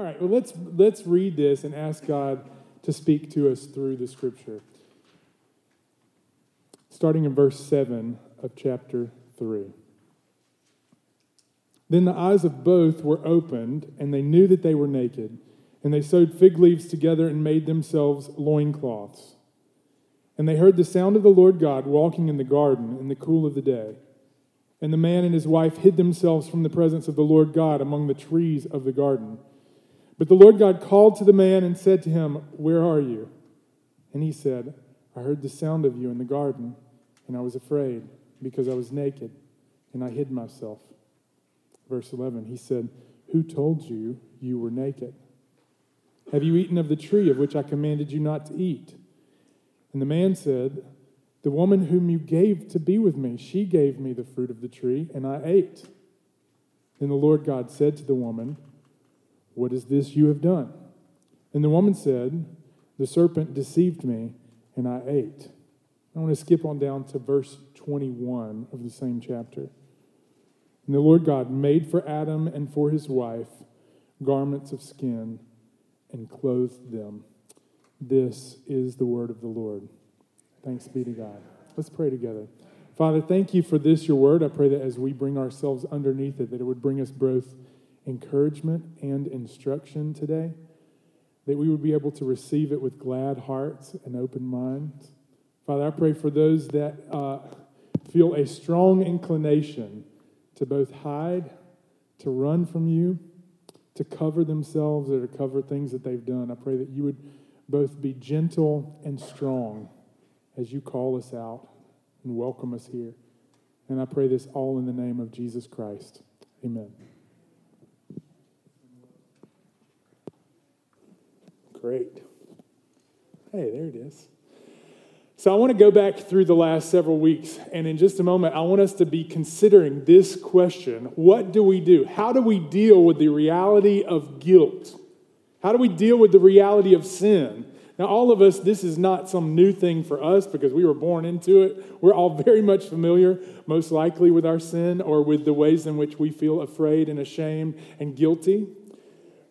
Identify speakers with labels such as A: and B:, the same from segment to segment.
A: All right, well, let's, let's read this and ask God to speak to us through the scripture. Starting in verse 7 of chapter 3. Then the eyes of both were opened, and they knew that they were naked. And they sewed fig leaves together and made themselves loincloths. And they heard the sound of the Lord God walking in the garden in the cool of the day. And the man and his wife hid themselves from the presence of the Lord God among the trees of the garden. But the Lord God called to the man and said to him, Where are you? And he said, I heard the sound of you in the garden, and I was afraid because I was naked, and I hid myself. Verse 11, he said, Who told you you were naked? Have you eaten of the tree of which I commanded you not to eat? And the man said, The woman whom you gave to be with me, she gave me the fruit of the tree, and I ate. Then the Lord God said to the woman, What is this you have done? And the woman said, The serpent deceived me, and I ate. I want to skip on down to verse 21 of the same chapter. And the Lord God made for Adam and for his wife garments of skin and clothed them. This is the word of the Lord. Thanks be to God. Let's pray together. Father, thank you for this, your word. I pray that as we bring ourselves underneath it, that it would bring us both encouragement and instruction today, that we would be able to receive it with glad hearts and open minds. Father, I pray for those that uh, feel a strong inclination to both hide, to run from you, to cover themselves or to cover things that they've done. I pray that you would both be gentle and strong as you call us out and welcome us here. And I pray this all in the name of Jesus Christ. Amen. Great. Hey, there it is. So I want to go back through the last several weeks, and in just a moment, I want us to be considering this question What do we do? How do we deal with the reality of guilt? How do we deal with the reality of sin? Now, all of us, this is not some new thing for us because we were born into it. We're all very much familiar, most likely, with our sin or with the ways in which we feel afraid and ashamed and guilty.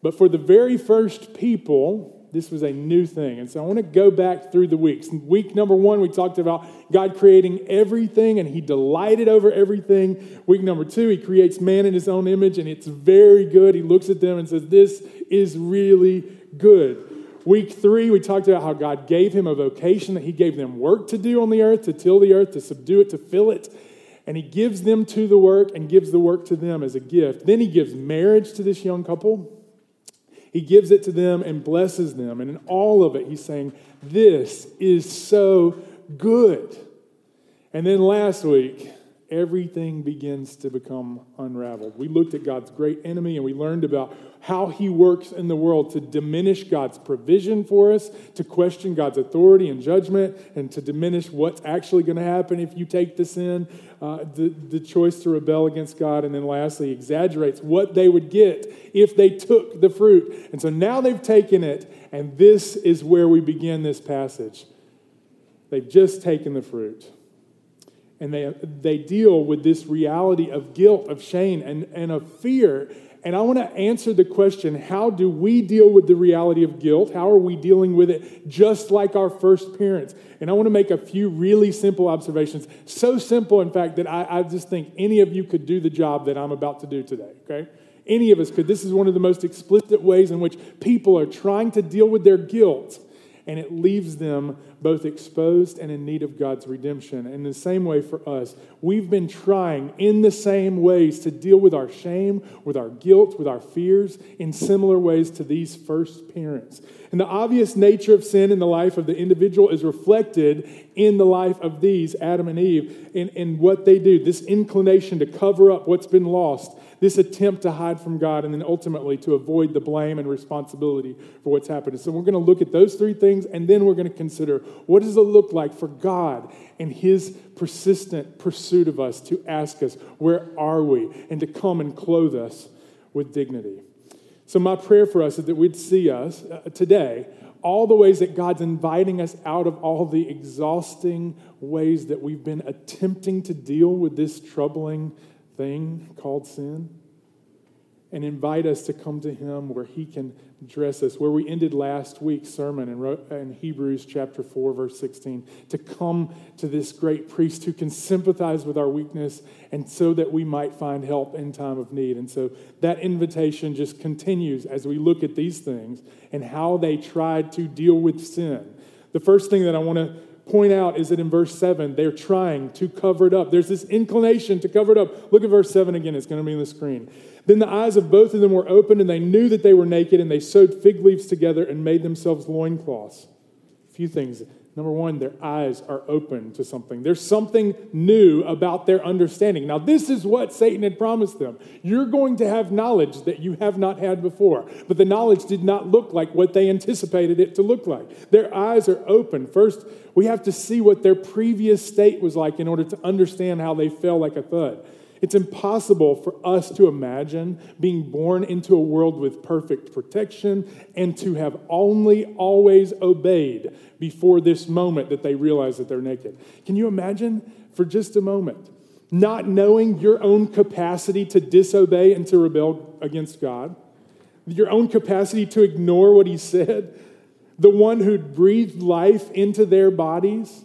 A: But for the very first people, this was a new thing. And so I want to go back through the weeks. Week number one, we talked about God creating everything and he delighted over everything. Week number two, he creates man in his own image and it's very good. He looks at them and says, This is really good. Week three, we talked about how God gave him a vocation, that he gave them work to do on the earth, to till the earth, to subdue it, to fill it. And he gives them to the work and gives the work to them as a gift. Then he gives marriage to this young couple. He gives it to them and blesses them. And in all of it, he's saying, This is so good. And then last week, everything begins to become unraveled. We looked at God's great enemy and we learned about how he works in the world to diminish God's provision for us, to question God's authority and judgment, and to diminish what's actually going to happen if you take the sin, uh, the, the choice to rebel against God. And then lastly, exaggerates what they would get if they took the fruit. And so now they've taken it, and this is where we begin this passage. They've just taken the fruit and they, they deal with this reality of guilt, of shame, and, and of fear. And I want to answer the question how do we deal with the reality of guilt? How are we dealing with it just like our first parents? And I want to make a few really simple observations. So simple, in fact, that I, I just think any of you could do the job that I'm about to do today, okay? Any of us could. This is one of the most explicit ways in which people are trying to deal with their guilt and it leaves them both exposed and in need of God's redemption. In the same way for us, we've been trying in the same ways to deal with our shame, with our guilt, with our fears in similar ways to these first parents. And the obvious nature of sin in the life of the individual is reflected in the life of these, Adam and Eve, in, in what they do, this inclination to cover up what's been lost this attempt to hide from God, and then ultimately to avoid the blame and responsibility for what's happened. So we're going to look at those three things, and then we're going to consider what does it look like for God and His persistent pursuit of us to ask us, where are we? And to come and clothe us with dignity. So, my prayer for us is that we'd see us uh, today all the ways that God's inviting us out of all the exhausting ways that we've been attempting to deal with this troubling thing called sin. and invite us to come to Him where He can dress us, where we ended last week's sermon in, in Hebrews chapter 4, verse 16, to come to this great priest who can sympathize with our weakness and so that we might find help in time of need. And so that invitation just continues as we look at these things and how they tried to deal with sin. The first thing that I want to point out is that in verse 7, they're trying to cover it up. There's this inclination to cover it up. Look at verse 7 again, it's going to be on the screen. Then the eyes of both of them were opened, and they knew that they were naked, and they sewed fig leaves together and made themselves loincloths. A few things. Number one, their eyes are open to something. There's something new about their understanding. Now, this is what Satan had promised them. You're going to have knowledge that you have not had before. But the knowledge did not look like what they anticipated it to look like. Their eyes are open. First, we have to see what their previous state was like in order to understand how they fell like a thud. It's impossible for us to imagine being born into a world with perfect protection and to have only always obeyed before this moment that they realize that they're naked. Can you imagine for just a moment not knowing your own capacity to disobey and to rebel against God? Your own capacity to ignore what He said? The one who breathed life into their bodies?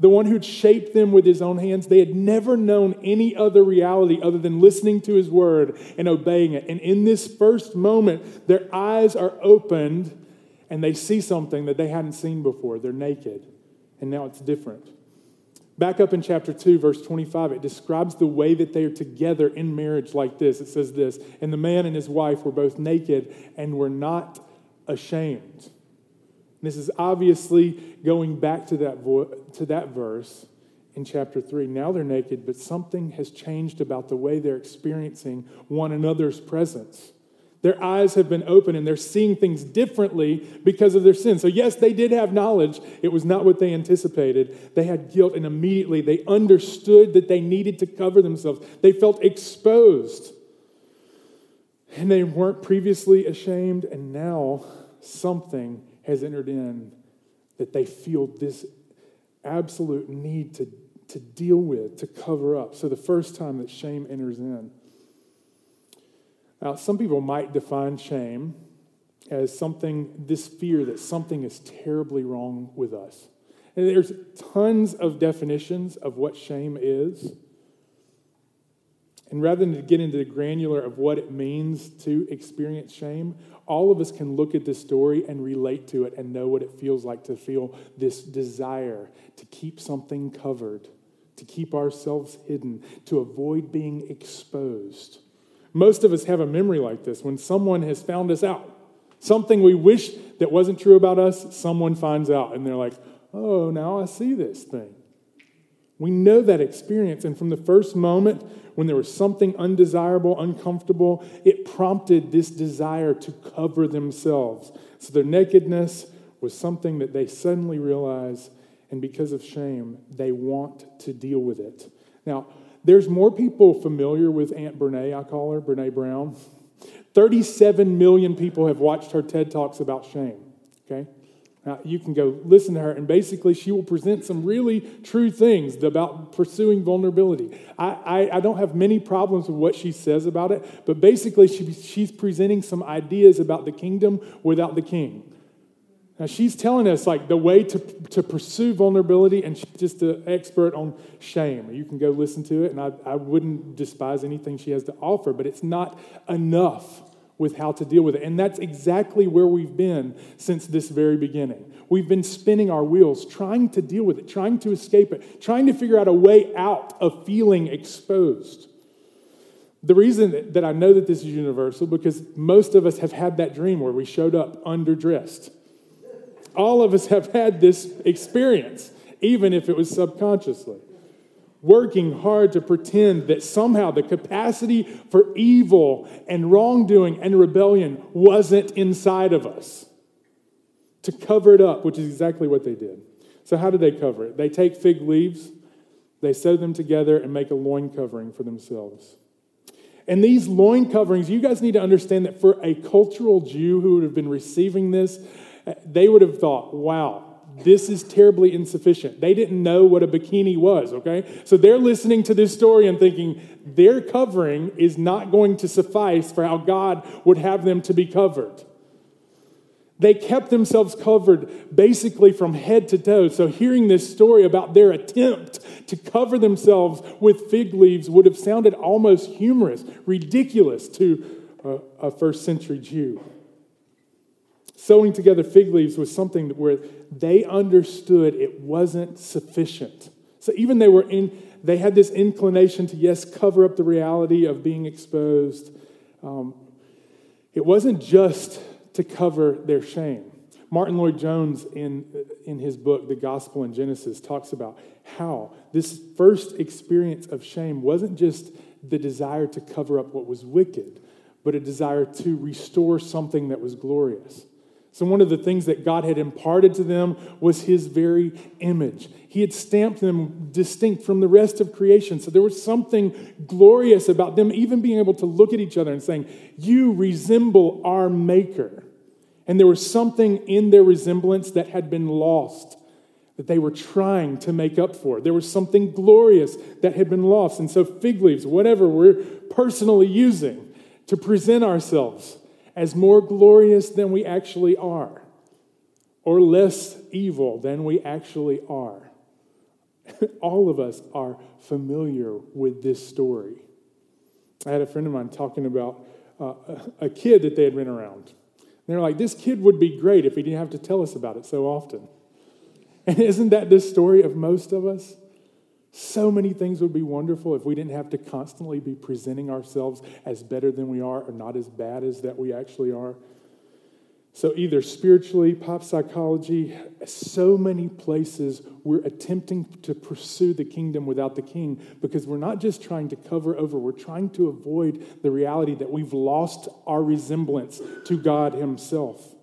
A: The one who'd shaped them with his own hands, they had never known any other reality other than listening to his word and obeying it. And in this first moment, their eyes are opened and they see something that they hadn't seen before. They're naked, and now it's different. Back up in chapter 2, verse 25, it describes the way that they are together in marriage like this. It says this And the man and his wife were both naked and were not ashamed. This is obviously going back to that, vo- to that verse in chapter 3. Now they're naked, but something has changed about the way they're experiencing one another's presence. Their eyes have been open and they're seeing things differently because of their sin. So, yes, they did have knowledge. It was not what they anticipated. They had guilt, and immediately they understood that they needed to cover themselves. They felt exposed. And they weren't previously ashamed, and now something has entered in that they feel this absolute need to, to deal with, to cover up. So the first time that shame enters in. Now, some people might define shame as something, this fear that something is terribly wrong with us. And there's tons of definitions of what shame is. And rather than get into the granular of what it means to experience shame, all of us can look at this story and relate to it and know what it feels like to feel this desire to keep something covered, to keep ourselves hidden, to avoid being exposed. Most of us have a memory like this when someone has found us out. Something we wish that wasn't true about us, someone finds out, and they're like, oh, now I see this thing. We know that experience, and from the first moment when there was something undesirable, uncomfortable, it prompted this desire to cover themselves. So their nakedness was something that they suddenly realize, and because of shame, they want to deal with it. Now, there's more people familiar with Aunt Brene, I call her, Brene Brown. 37 million people have watched her TED Talks about shame, okay? Now, you can go listen to her, and basically, she will present some really true things about pursuing vulnerability. I, I, I, don't have many problems with what she says about it, but basically, she, she's presenting some ideas about the kingdom without the king. Now, she's telling us like the way to, to pursue vulnerability, and she's just an expert on shame. You can go listen to it, and I, I wouldn't despise anything she has to offer, but it's not enough with how to deal with it. And that's exactly where we've been since this very beginning. We've been spinning our wheels, trying to deal with it, trying to escape it, trying to figure out a way out of feeling exposed. The reason that I know that this is universal because most of us have had that dream where we showed up underdressed. All of us have had this experience, even if it was subconsciously working hard to pretend that somehow the capacity for evil and wrongdoing and rebellion wasn't inside of us. To cover it up, which is exactly what they did. So, how do they cover it? They take fig leaves, they sew them together, and make a loin covering for themselves. And these loin coverings, you guys need to understand that for a cultural Jew who would have been receiving this, they would have thought, wow, this is terribly insufficient. They didn't know what a bikini was, okay? So they're listening to this story and thinking their covering is not going to suffice for how God would have them to be covered. They kept themselves covered basically from head to toe. So, hearing this story about their attempt to cover themselves with fig leaves would have sounded almost humorous, ridiculous to a, a first century Jew. Sewing together fig leaves was something where they understood it wasn't sufficient. So, even they were in, they had this inclination to, yes, cover up the reality of being exposed. Um, it wasn't just to cover their shame. Martyn Lloyd-Jones, in, in his book, The Gospel in Genesis, talks about how this first experience of shame wasn't just the desire to cover up what was wicked, but a desire to restore something that was glorious. So, one of the things that God had imparted to them was His very image. He had stamped them distinct from the rest of creation. So, there was something glorious about them even being able to look at each other and saying, You resemble our Maker. And there was something in their resemblance that had been lost that they were trying to make up for. There was something glorious that had been lost. And so, fig leaves, whatever we're personally using to present ourselves as more glorious than we actually are, or less evil than we actually are. All of us are familiar with this story. I had a friend of mine talking about uh, a kid that they had been around. They're like, this kid would be great if he didn't have to tell us about it so often. And isn't that the story of most of us? So many things would be wonderful if we didn't have to constantly be presenting ourselves as better than we are or not as bad as that we actually are. So, either spiritually, pop psychology, so many places we're attempting to pursue the kingdom without the king because we're not just trying to cover over, we're trying to avoid the reality that we've lost our resemblance to God Himself.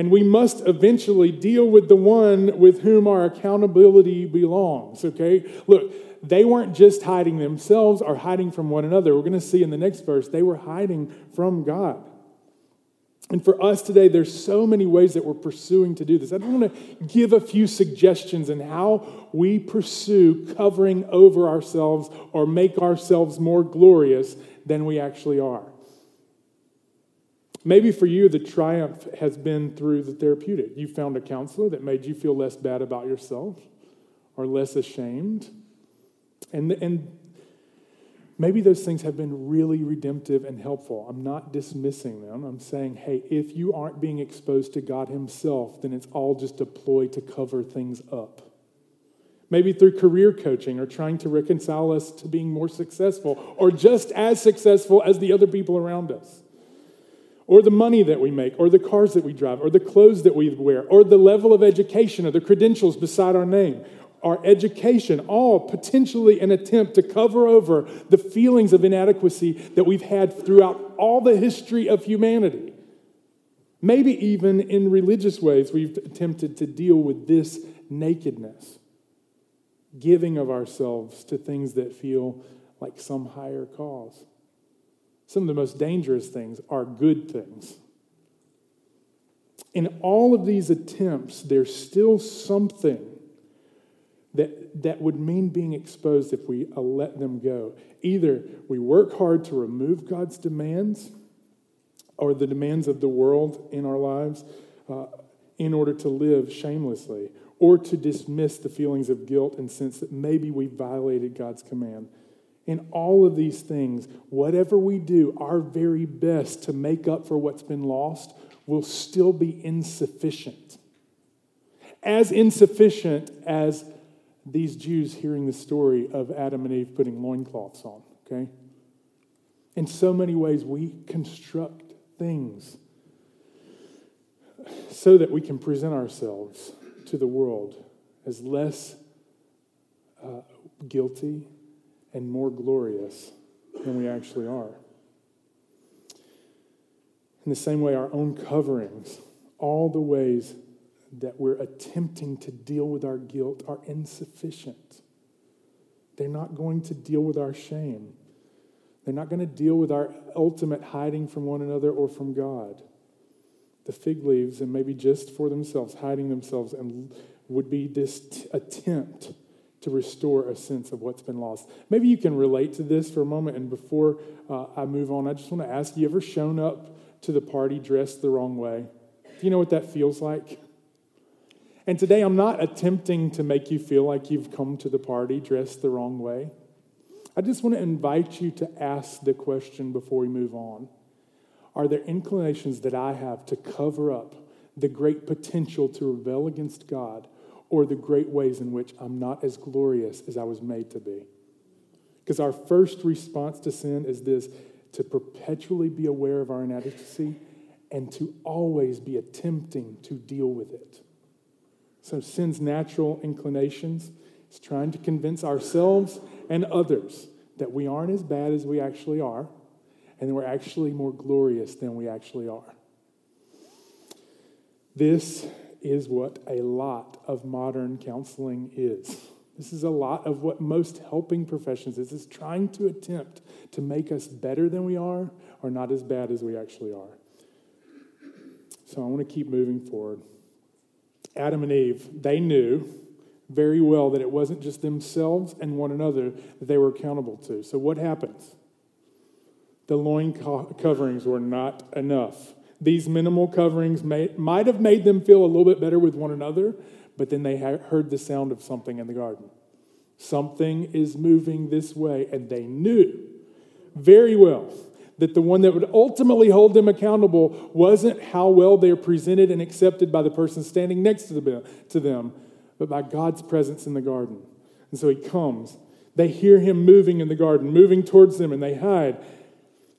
A: And we must eventually deal with the one with whom our accountability belongs, okay? Look, they weren't just hiding themselves or hiding from one another. We're going to see in the next verse, they were hiding from God. And for us today, there's so many ways that we're pursuing to do this. I want to give a few suggestions in how we pursue covering over ourselves or make ourselves more glorious than we actually are. Maybe for you, the triumph has been through the therapeutic. You found a counselor that made you feel less bad about yourself or less ashamed. And, and maybe those things have been really redemptive and helpful. I'm not dismissing them. I'm saying, hey, if you aren't being exposed to God Himself, then it's all just a ploy to cover things up. Maybe through career coaching or trying to reconcile us to being more successful or just as successful as the other people around us or the money that we make, or the cars that we drive, or the clothes that we wear, or the level of education, or the credentials beside our name. Our education, all potentially an attempt to cover over the feelings of inadequacy that we've had throughout all the history of humanity. Maybe even in religious ways, we've attempted to deal with this nakedness, giving of ourselves to things that feel like some higher cause. Some of the most dangerous things are good things. In all of these attempts, there's still something that, that would mean being exposed if we uh, let them go. Either we work hard to remove God's demands or the demands of the world in our lives uh, in order to live shamelessly, or to dismiss the feelings of guilt and sense that maybe we violated God's command in all of these things, whatever we do, our very best to make up for what's been lost will still be insufficient. As insufficient as these Jews hearing the story of Adam and Eve putting loincloths on, okay? In so many ways, we construct things so that we can present ourselves to the world as less uh, guilty and more glorious than we actually are. In the same way, our own coverings, all the ways that we're attempting to deal with our guilt are insufficient. They're not going to deal with our shame. They're not going to deal with our ultimate hiding from one another or from God. the fig leaves and maybe just for themselves, hiding themselves, and would be this t- attempt to restore a sense of what's been lost. Maybe you can relate to this for a moment. And before uh, I move on, I just want to ask you ever shown up to the party dressed the wrong way? Do you know what that feels like? And today I'm not attempting to make you feel like you've come to the party dressed the wrong way. I just want to invite you to ask the question before we move on Are there inclinations that I have to cover up the great potential to rebel against God or the great ways in which I'm not as glorious as I was made to be? Because our first response to sin is this to perpetually be aware of our inadequacy and to always be attempting to deal with it. So, sin's natural inclinations is trying to convince ourselves and others that we aren't as bad as we actually are, and we're actually more glorious than we actually are. This is what a lot of modern counseling is. This is a lot of what most helping professions is, is trying to attempt to make us better than we are or not as bad as we actually are. So I want to keep moving forward. Adam and Eve, they knew very well that it wasn't just themselves and one another that they were accountable to. So what happens? The loin coverings were not enough. These minimal coverings might have made them feel a little bit better with one another, but then they heard the sound of something in the garden. Something is moving this way, and they knew very well that the one that would ultimately hold them accountable wasn't how well they're presented and accepted by the person standing next to them, but by God's presence in the garden. And so he comes. They hear him moving in the garden, moving towards them, and they hide.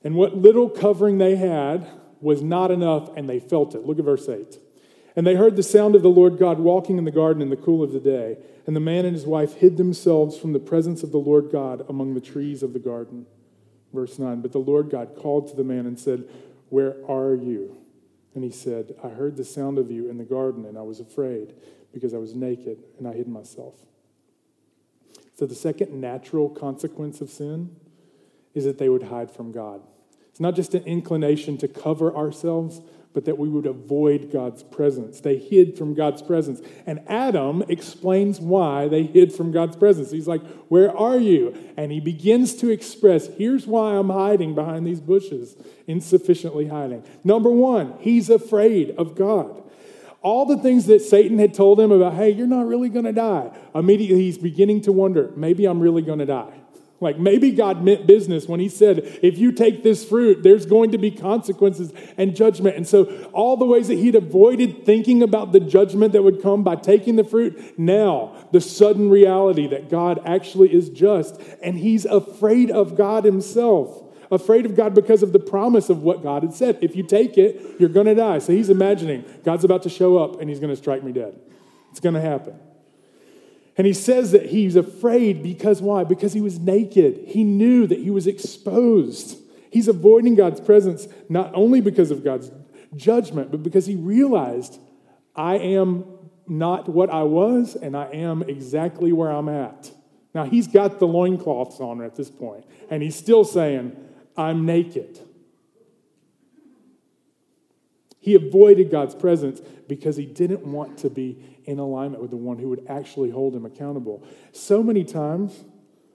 A: And what little covering they had was not enough, and they felt it. Look at verse 8. And they heard the sound of the Lord God walking in the garden in the cool of the day. And the man and his wife hid themselves from the presence of the Lord God among the trees of the garden. Verse 9 But the Lord God called to the man and said, Where are you? And he said, I heard the sound of you in the garden, and I was afraid because I was naked and I hid myself. So, the second natural consequence of sin is that they would hide from God. Not just an inclination to cover ourselves, but that we would avoid God's presence. They hid from God's presence. And Adam explains why they hid from God's presence. He's like, Where are you? And he begins to express, Here's why I'm hiding behind these bushes, insufficiently hiding. Number one, he's afraid of God. All the things that Satan had told him about, hey, you're not really going to die, immediately he's beginning to wonder, maybe I'm really going to die. Like maybe God meant business when he said, if you take this fruit, there's going to be consequences and judgment. And so, all the ways that he'd avoided thinking about the judgment that would come by taking the fruit, now the sudden reality that God actually is just, and he's afraid of God himself. Afraid of God because of the promise of what God had said. If you take it, you're going to die. So he's imagining God's about to show up and he's going to strike me dead. It's going to happen. And he says that he's afraid because why? Because he was naked. He knew that he was exposed. He's avoiding God's presence not only because of God's judgment, but because he realized I am not what I was and I am exactly where I'm at. Now he's got the loincloths on at this point, and he's still saying, I'm naked. He avoided God's presence because he didn't want to be in alignment with the one who would actually hold him accountable. So many times,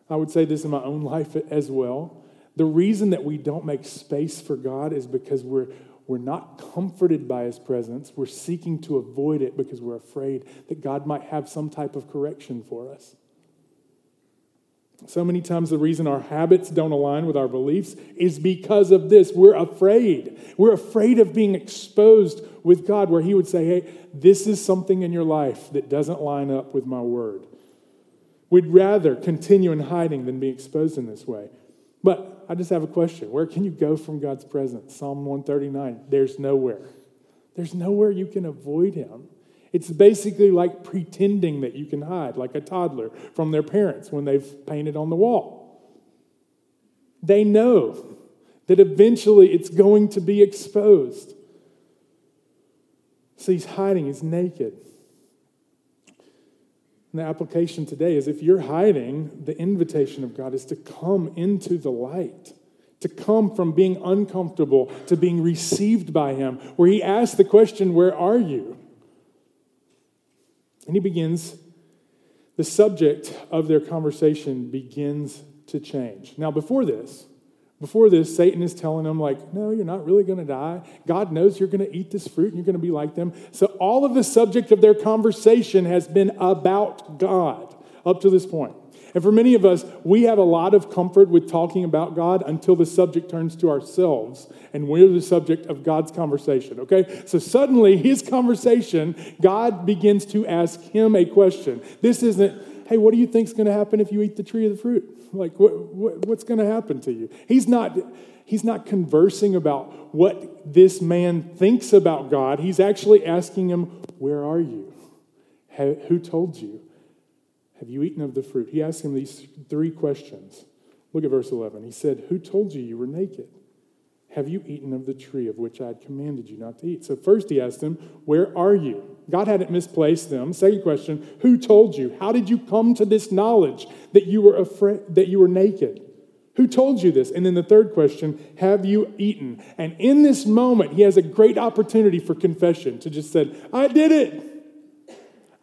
A: I would say this in my own life as well. The reason that we don't make space for God is because we're, we're not comforted by his presence. We're seeking to avoid it because we're afraid that God might have some type of correction for us. So many times, the reason our habits don't align with our beliefs is because of this. We're afraid. We're afraid of being exposed with God, where He would say, Hey, this is something in your life that doesn't line up with my word. We'd rather continue in hiding than be exposed in this way. But I just have a question Where can you go from God's presence? Psalm 139 there's nowhere. There's nowhere you can avoid Him. It's basically like pretending that you can hide, like a toddler from their parents when they've painted on the wall. They know that eventually it's going to be exposed. So he's hiding, he's naked. And the application today is if you're hiding, the invitation of God is to come into the light, to come from being uncomfortable to being received by him, where he asks the question, Where are you? And he begins, the subject of their conversation begins to change. Now, before this, before this, Satan is telling them, like, no, you're not really going to die. God knows you're going to eat this fruit and you're going to be like them. So, all of the subject of their conversation has been about God up to this point. And for many of us, we have a lot of comfort with talking about God until the subject turns to ourselves and we're the subject of God's conversation, okay? So suddenly, his conversation, God begins to ask him a question. This isn't, hey, what do you think's going to happen if you eat the tree of the fruit? Like, what, what, what's going to happen to you? He's not, he's not conversing about what this man thinks about God. He's actually asking him, Where are you? Who told you? Have you eaten of the fruit? He asked him these three questions. Look at verse 11. He said, Who told you you were naked? Have you eaten of the tree of which I had commanded you not to eat? So, first he asked him, Where are you? God hadn't misplaced them. Second question, Who told you? How did you come to this knowledge that you were afraid, that you were naked? Who told you this? And then the third question, Have you eaten? And in this moment, he has a great opportunity for confession to just say, I did it.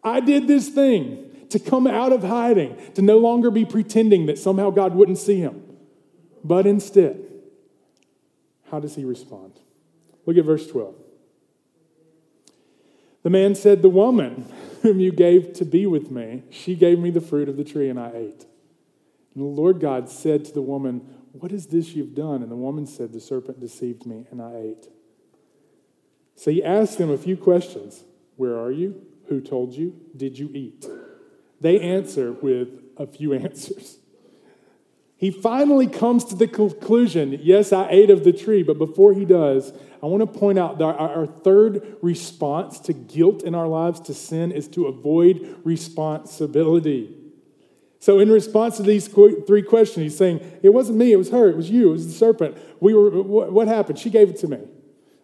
A: I did this thing. To come out of hiding, to no longer be pretending that somehow God wouldn't see him, but instead, how does he respond? Look at verse 12. The man said, The woman whom you gave to be with me, she gave me the fruit of the tree and I ate. And the Lord God said to the woman, What is this you've done? And the woman said, The serpent deceived me and I ate. So he asked them a few questions Where are you? Who told you? Did you eat? They answer with a few answers. He finally comes to the conclusion yes, I ate of the tree, but before he does, I want to point out that our third response to guilt in our lives, to sin, is to avoid responsibility. So, in response to these three questions, he's saying, It wasn't me, it was her, it was you, it was the serpent. We were, what happened? She gave it to me.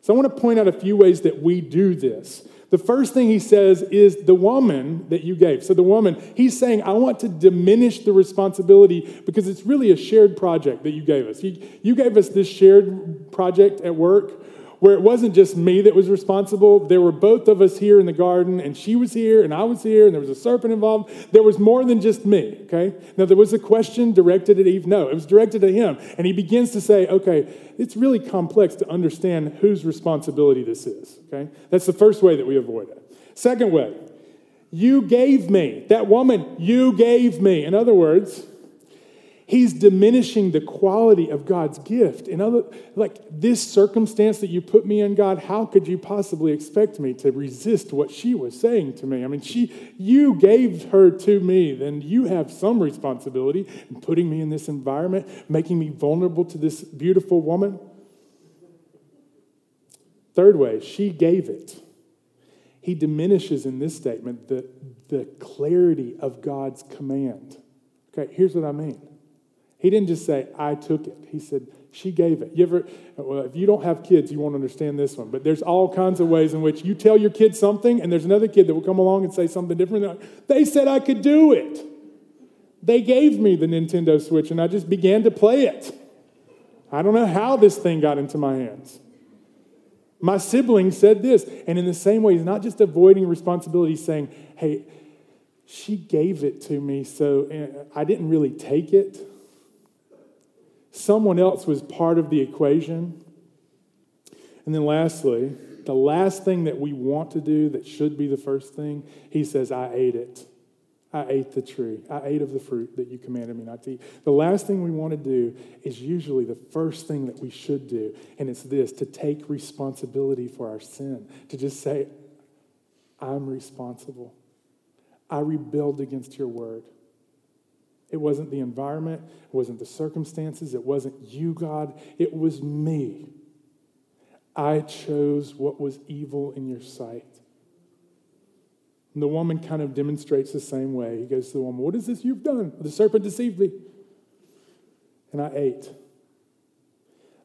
A: So, I want to point out a few ways that we do this. The first thing he says is the woman that you gave. So, the woman, he's saying, I want to diminish the responsibility because it's really a shared project that you gave us. You, gave us this shared project at work where it wasn't just me that was responsible. There were both of us here in the garden, and she was here, and I was here, and there was a serpent involved. There was more than just me, okay? Now, there was a question directed at Eve. No, it was directed at him. And he begins to say, okay, it's really complex to understand whose responsibility this is, okay? That's the first way that we avoid it. Second way, you gave me. That woman, you gave me. In other words, he's diminishing the quality of God's gift. In other, like this circumstance that you put me in, God, how could you possibly expect me to resist what she was saying to me? I mean, she, you gave her to me, then you have some responsibility in putting me in this environment, making me vulnerable to this beautiful woman. Third way, she gave it. He diminishes in this statement the, the clarity of God's command. Okay, here's what I mean. He didn't just say, I took it. He said, she gave it. You ever, well, if you don't have kids, you won't understand this one, but there's all kinds of ways in which you tell your kid something, and there's another kid that will come along and say something different. Like, they said I could do it. They gave me the Nintendo Switch, and I just began to play it. I don't know how this thing got into my hands. My sibling said this. And in the same way, he's not just avoiding responsibility, saying, hey, she gave it to me, so eh, I didn't really take it someone else was part of the equation. And then lastly, the last thing that we want to do that should be the first thing, he says, I ate it. I ate the tree. I ate of the fruit that you commanded me not to eat. The last thing we want to do is usually the first thing that we should do. And it's this to take responsibility for our sin, to just say, I'm responsible. I rebelled against your word. It wasn't the environment, it wasn't the circumstances, it wasn't you, God, it was me. I chose what was evil in your sight. And the woman kind of demonstrates the same way. He goes to the woman, What is this you've done? The serpent deceived me. And I ate.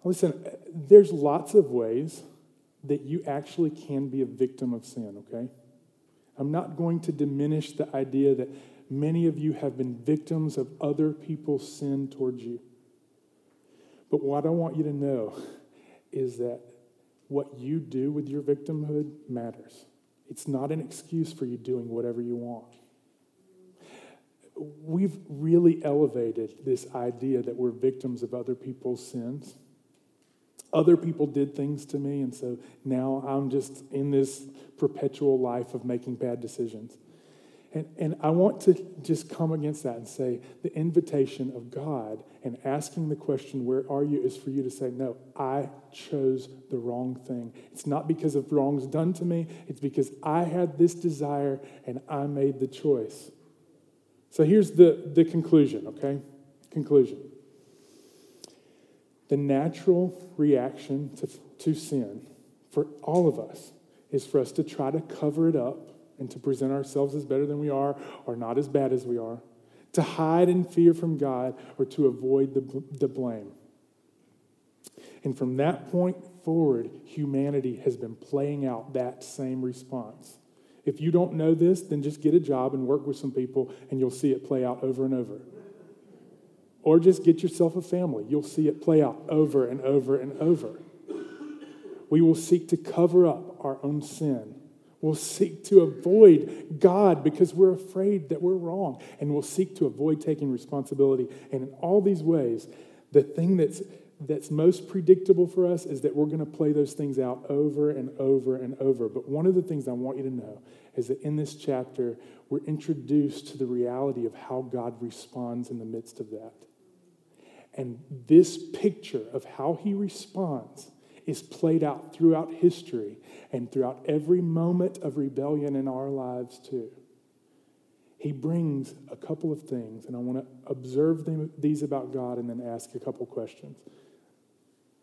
A: Listen, there's lots of ways that you actually can be a victim of sin, okay? I'm not going to diminish the idea that many of you have been victims of other people's sin towards you. But what I want you to know is that what you do with your victimhood matters. It's not an excuse for you doing whatever you want. We've really elevated this idea that we're victims of other people's sins. Other people did things to me, and so now I'm just in this perpetual life of making bad decisions. And, and I want to just come against that and say the invitation of God and asking the question, Where are you? is for you to say, No, I chose the wrong thing. It's not because of wrongs done to me, it's because I had this desire and I made the choice. So here's the, the conclusion, okay? Conclusion. The natural reaction to, to sin for all of us is for us to try to cover it up and to present ourselves as better than we are or not as bad as we are, to hide in fear from God or to avoid the, the blame. And from that point forward, humanity has been playing out that same response. If you don't know this, then just get a job and work with some people and you'll see it play out over and over. Or just get yourself a family. You'll see it play out over and over and over. We will seek to cover up our own sin We'll seek to avoid God because we're afraid that we're wrong. And we'll seek to avoid taking responsibility. And in all these ways, the thing that's, that's most predictable for us is that we're going to play those things out over and over and over. But one of the things I want you to know is that in this chapter, we're introduced to the reality of how God responds in the midst of that. And this picture of how he responds is played out throughout history and throughout every moment of rebellion in our lives, too. He brings a couple of things, and I want to observe them, these about God and then ask a couple questions.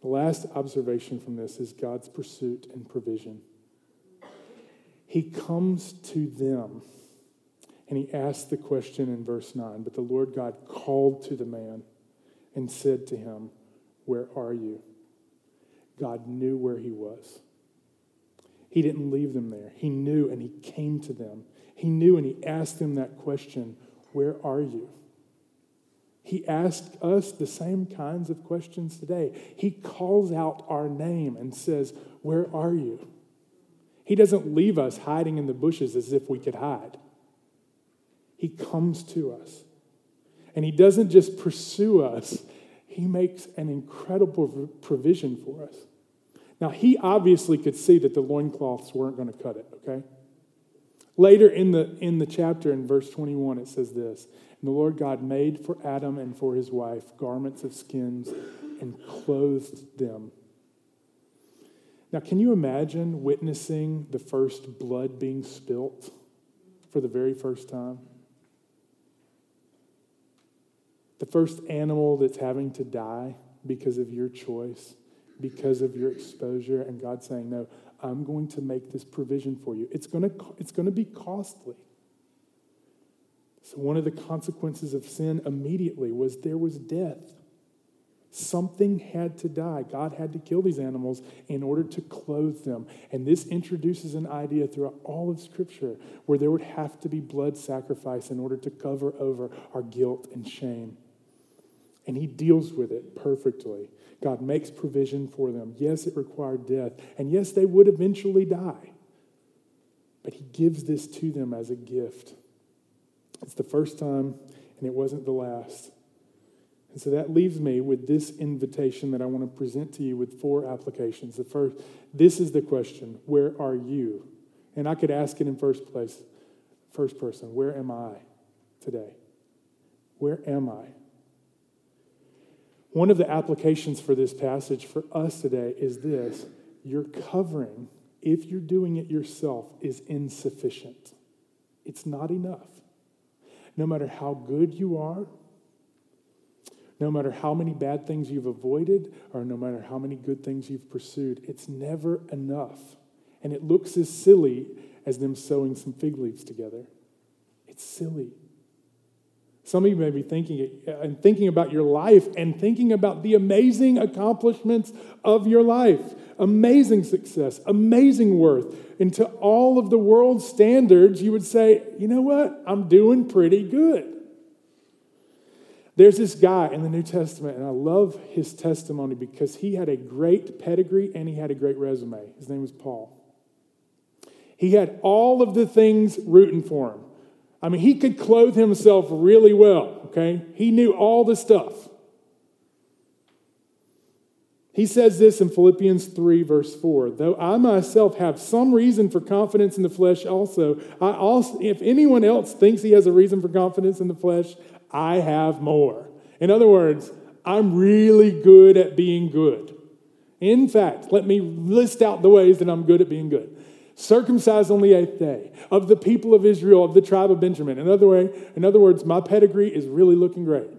A: The last observation from this is God's pursuit and provision. He comes to them and he asks the question in verse 9 But the Lord God called to the man and said to him, Where are you? God knew where he was. He didn't leave them there. He knew and he came to them. He knew and he asked them that question Where are you? He asked us the same kinds of questions today. He calls out our name and says, Where are you? He doesn't leave us hiding in the bushes as if we could hide. He comes to us. And he doesn't just pursue us, he makes an incredible provision for us. Now, he obviously could see that the loincloths weren't going to cut it, okay? Later in the, in the chapter, in verse 21, it says this And the Lord God made for Adam and for his wife garments of skins and clothed them. Now, can you imagine witnessing the first blood being spilt for the very first time? The first animal that's having to die because of your choice because of your exposure, and God saying, No, I'm going to make this provision for you. It's going to, it's going to be costly. So, one of the consequences of sin immediately was there was death. Something had to die. God had to kill these animals in order to clothe them. And this introduces an idea throughout all of Scripture where there would have to be blood sacrifice in order to cover over our guilt and shame. And He deals with it perfectly. God makes provision for them. Yes, it required death. And yes, they would eventually die. But He gives this to them as a gift. It's the first time, and it wasn't the last. And so that leaves me with this invitation that I want to present to you with four applications. The first, this is the question Where are you? And I could ask it in first place, first person Where am I today? Where am I? One of the applications for this passage for us today is this your covering, if you're doing it yourself, is insufficient. It's not enough. No matter how good you are, no matter how many bad things you've avoided, or no matter how many good things you've pursued, it's never enough. And it looks as silly as them sewing some fig leaves together. It's silly. Some of you may be thinking uh, and thinking about your life and thinking about the amazing accomplishments of your life, amazing success, amazing worth. And to all of the world's standards, you would say, you know what? I'm doing pretty good. There's this guy in the New Testament, and I love his testimony because he had a great pedigree and he had a great resume. His name was Paul. He had all of the things rooting for him. I mean, he could clothe himself really well, okay? He knew all the stuff. He says this in Philippians 3, verse 4 Though I myself have some reason for confidence in the flesh also, I also, if anyone else thinks he has a reason for confidence in the flesh, I have more. In other words, I'm really good at being good. In fact, let me list out the ways that I'm good at being good. Circumcised on the eighth day, of the people of Israel, of the tribe of Benjamin. In other, way, in other words, my pedigree is really looking great.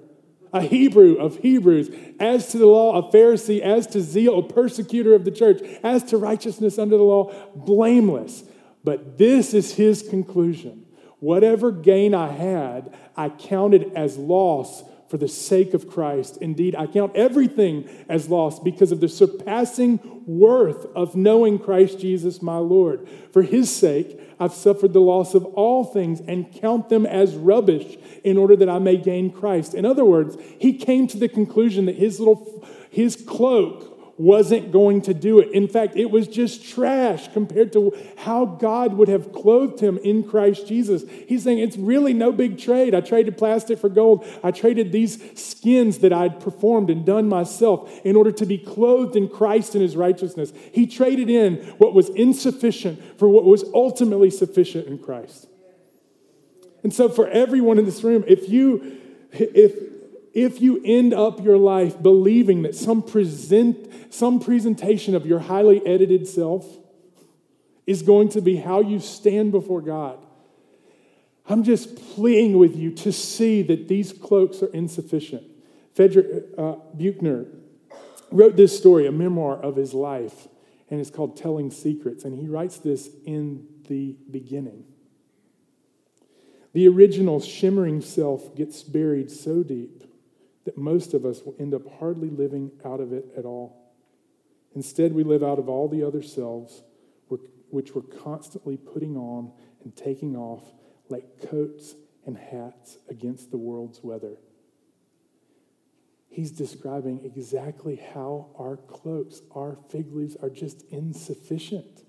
A: A Hebrew of Hebrews, as to the law, a Pharisee, as to zeal, a persecutor of the church, as to righteousness under the law, blameless. But this is his conclusion. Whatever gain I had, I counted as loss for the sake of Christ. Indeed, I count everything as loss because of the surpassing worth of knowing Christ Jesus my Lord. For his sake, I've suffered the loss of all things and count them as rubbish in order that I may gain Christ. In other words, he came to the conclusion that his little his cloak wasn't going to do it. In fact, it was just trash compared to how God would have clothed him in Christ Jesus. He's saying it's really no big trade. I traded plastic for gold. I traded these skins that I'd performed and done myself in order to be clothed in Christ and his righteousness. He traded in what was insufficient for what was ultimately sufficient in Christ. And so for everyone in this room, if you if if you end up your life believing that some, present, some presentation of your highly edited self is going to be how you stand before God, I'm just pleading with you to see that these cloaks are insufficient. Frederick uh, Buechner wrote this story, a memoir of his life, and it's called Telling Secrets. And he writes this in the beginning. The original shimmering self gets buried so deep that most of us will end up hardly living out of it at all. Instead, we live out of all the other selves, which we're constantly putting on and taking off like coats and hats against the world's weather. He's describing exactly how our cloaks, our fig leaves, are just insufficient.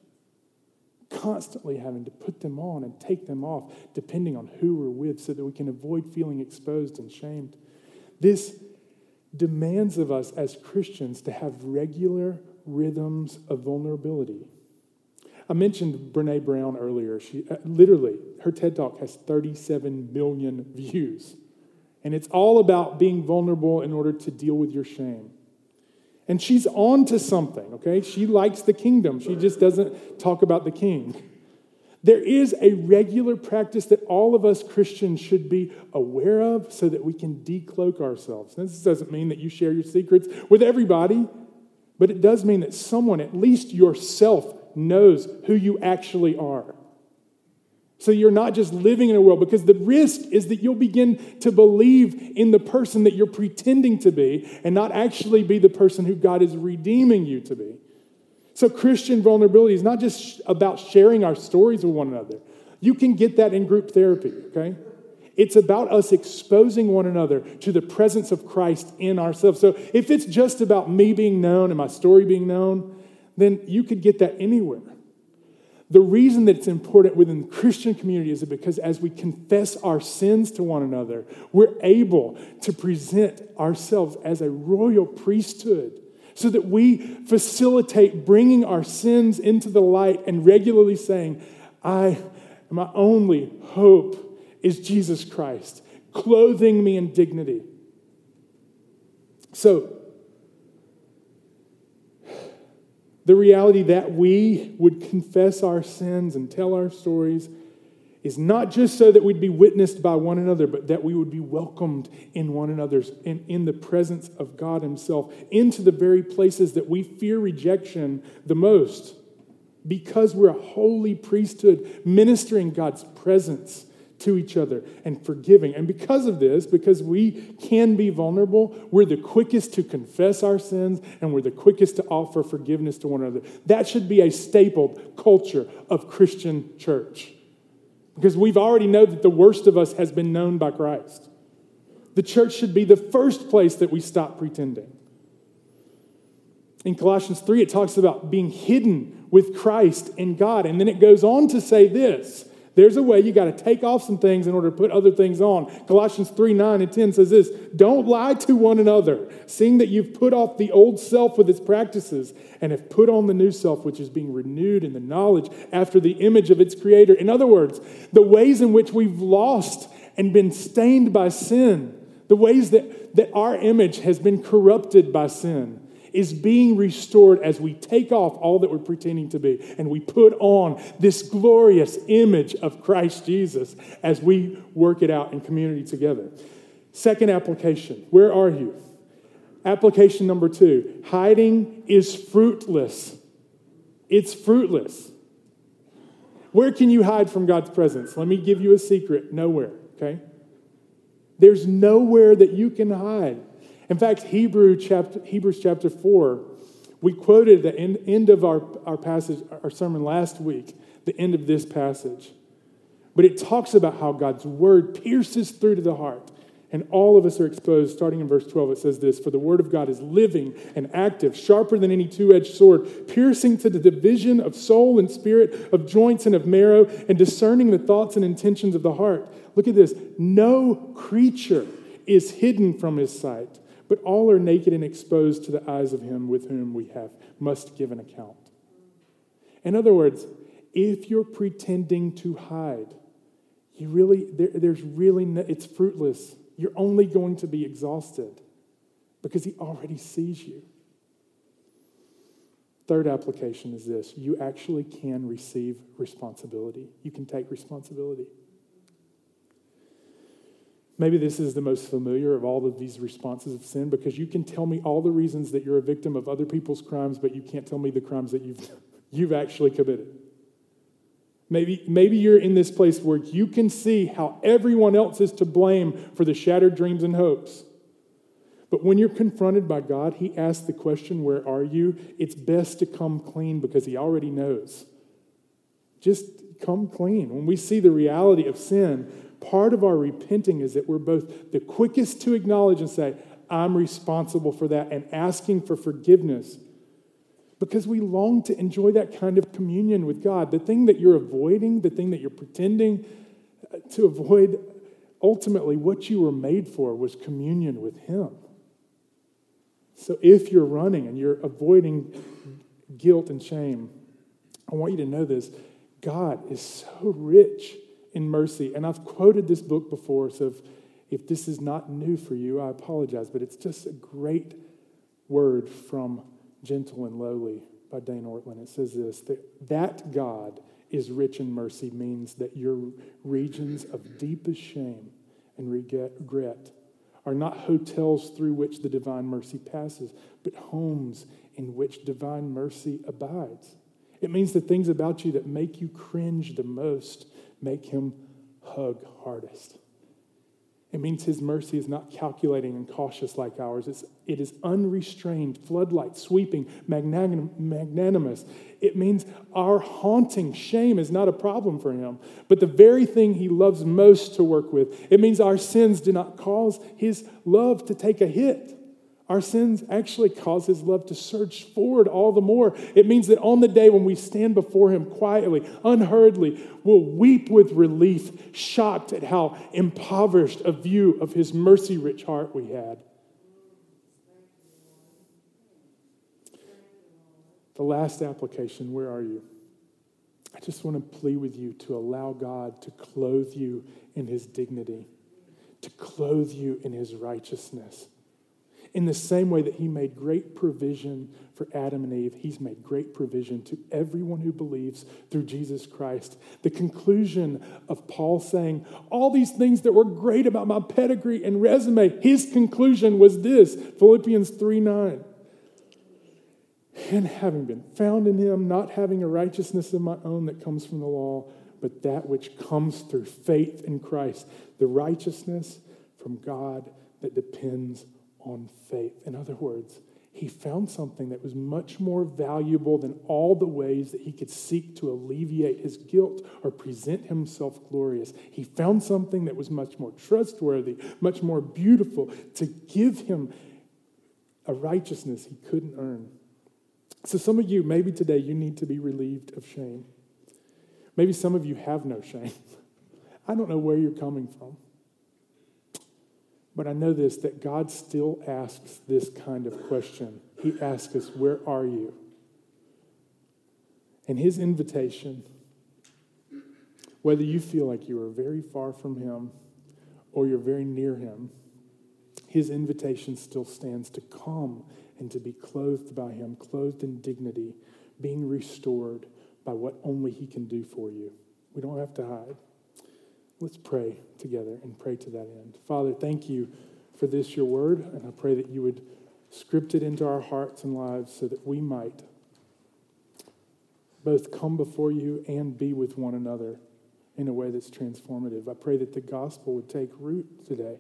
A: Constantly having to put them on and take them off, depending on who we're with, so that we can avoid feeling exposed and shamed. This demands of us as Christians to have regular rhythms of vulnerability. I mentioned Brene Brown earlier. She uh, literally, her TED Talk has 37 million views. And it's all about being vulnerable in order to deal with your shame. And she's on to something, okay? She likes the kingdom. She just doesn't talk about the king. There is a regular practice that all of us Christians should be aware of so that we can decloak ourselves. This doesn't mean that you share your secrets with everybody, but it does mean that someone, at least yourself, knows who you actually are. So you're not just living in a world, because the risk is that you'll begin to believe in the person that you're pretending to be and not actually be the person who God is redeeming you to be. So, Christian vulnerability is not just about sharing our stories with one another. You can get that in group therapy, okay? It's about us exposing one another to the presence of Christ in ourselves. So, if it's just about me being known and my story being known, then you could get that anywhere. The reason that it's important within the Christian community is because as we confess our sins to one another, we're able to present ourselves as a royal priesthood so that we facilitate bringing our sins into the light and regularly saying, I, my only hope is Jesus Christ, clothing me in dignity. So, the reality that we would confess our sins and tell our stories is not just so that we'd be witnessed by one another, but that we would be welcomed in one another's, in, in the presence of God Himself, into the very places that we fear rejection the most, because we're a holy priesthood ministering God's presence to each other and forgiving. And because of this, because we can be vulnerable, we're the quickest to confess our sins and we're the quickest to offer forgiveness to one another. That should be a stapled culture of Christian church because we've already know that the worst of us has been known by Christ. The church should be the first place that we stop pretending. In Colossians 3, it talks about being hidden with Christ in God. And then it goes on to say this there's a way you got to take off some things in order to put other things on. Colossians 3 9 and 10 says this Don't lie to one another, seeing that you've put off the old self with its practices and have put on the new self, which is being renewed in the knowledge after the image of its creator. In other words, the ways in which we've lost and been stained by sin, the ways that, that our image has been corrupted by sin is being restored as we take off all that we're pretending to be and we put on this glorious image of Christ Jesus as we work it out in community together. Second application where are you? Application number two hiding is fruitless. It's fruitless. Where can you hide from God's presence? Let me give you a secret nowhere, okay? There's nowhere that you can hide. In fact, Hebrew chapter, Hebrews chapter 4, we quoted the end, end of our, our passage, our sermon last week, the end of this passage. But it talks about how God's word pierces through to the heart. And all of us are exposed. Starting in verse 12, it says this For the word of God is living and active, sharper than any two edged sword, piercing to the division of soul and spirit, of joints and of marrow, and discerning the thoughts and intentions of the heart. Look at this. No creature is hidden from his sight but all are naked and exposed to the eyes of him with whom we have must give an account. In other words, if you're pretending to hide, you really there, there's really no, it's fruitless. You're only going to be exhausted because he already sees you. Third application is this you actually can receive responsibility. You can take responsibility. Maybe this is the most familiar of all of these responses of sin because you can tell me all the reasons that you're a victim of other people's crimes, but you can't tell me the crimes that you've, you've actually committed. Maybe, maybe you're in this place where you can see how everyone else is to blame for the shattered dreams and hopes. But when you're confronted by God, He asks the question, Where are you? It's best to come clean because He already knows. Just come clean. When we see the reality of sin, part of our repenting is that we're both the quickest to acknowledge and say, I'm responsible for that, and asking for forgiveness because we long to enjoy that kind of communion with God. The thing that you're avoiding, the thing that you're pretending uh, to avoid, ultimately, what you were made for was communion with Him. So if you're running and you're avoiding guilt and shame, I want you to know this God is so rich in mercy. And I've quoted this book before, so if, if this is not new for you, I apologize, but it's just a great word from Gentle and Lowly by Dane Ortlund. It says this that, that God is rich in mercy means that your regions of deepest shame and regret are not hotels through which the divine mercy passes, but homes in which divine mercy abides. It means the things about you that make you cringe the most make him hug hardest. It means his mercy is not calculating and cautious like ours. It's, it is unrestrained, floodlight, sweeping, magnanimous. It means our haunting shame is not a problem for him, but the very thing he loves most to work with. It means our sins do not cause his love to take a hit. Our sins actually cause his love to surge forward all the more. It means that on the day when we stand before him quietly, unhurriedly, we'll weep with relief, shocked at how impoverished a view of his mercy rich heart we had. The last application, where are you? I just want to plead with you to allow God to clothe you in his dignity, to clothe you in his righteousness in the same way that he made great provision for Adam and Eve, he's made great provision to everyone who believes through Jesus Christ. The conclusion of Paul saying, All these things that were great about my pedigree and resume, his conclusion was this Philippians 3 9. And having been found in him, not having a righteousness of my own that comes from the law, but that which comes through faith in Christ, the righteousness from God that depends on faith. In other words, he found something that was much more valuable than all the ways that he could seek to alleviate his guilt or present himself glorious. He found something that was much more trustworthy, much more beautiful to give him a righteousness he couldn't earn. So, some of you, maybe today, you need to be relieved of shame. Maybe some of you have no shame. I don't know where you're coming from. But I know this that God still asks this kind of question. He asks us, Where are you? And his invitation, whether you feel like you are very far from him or you're very near him, his invitation still stands to come and to be clothed by him, clothed in dignity, being restored by what only he can do for you. We don't have to hide. Let's pray together and pray to that end. Father, thank you for this, your word, and I pray that you would script it into our hearts and lives so that we might both come before you and be with one another in a way that's transformative. I pray that the gospel would take root today,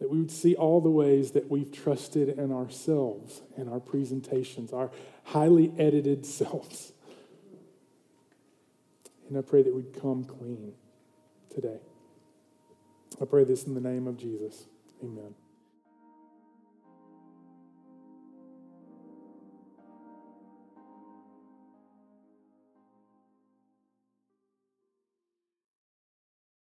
A: that we would see all the ways that we've trusted in ourselves and our presentations, our highly edited selves and I pray that we'd come clean today. I pray this in the name of Jesus. Amen.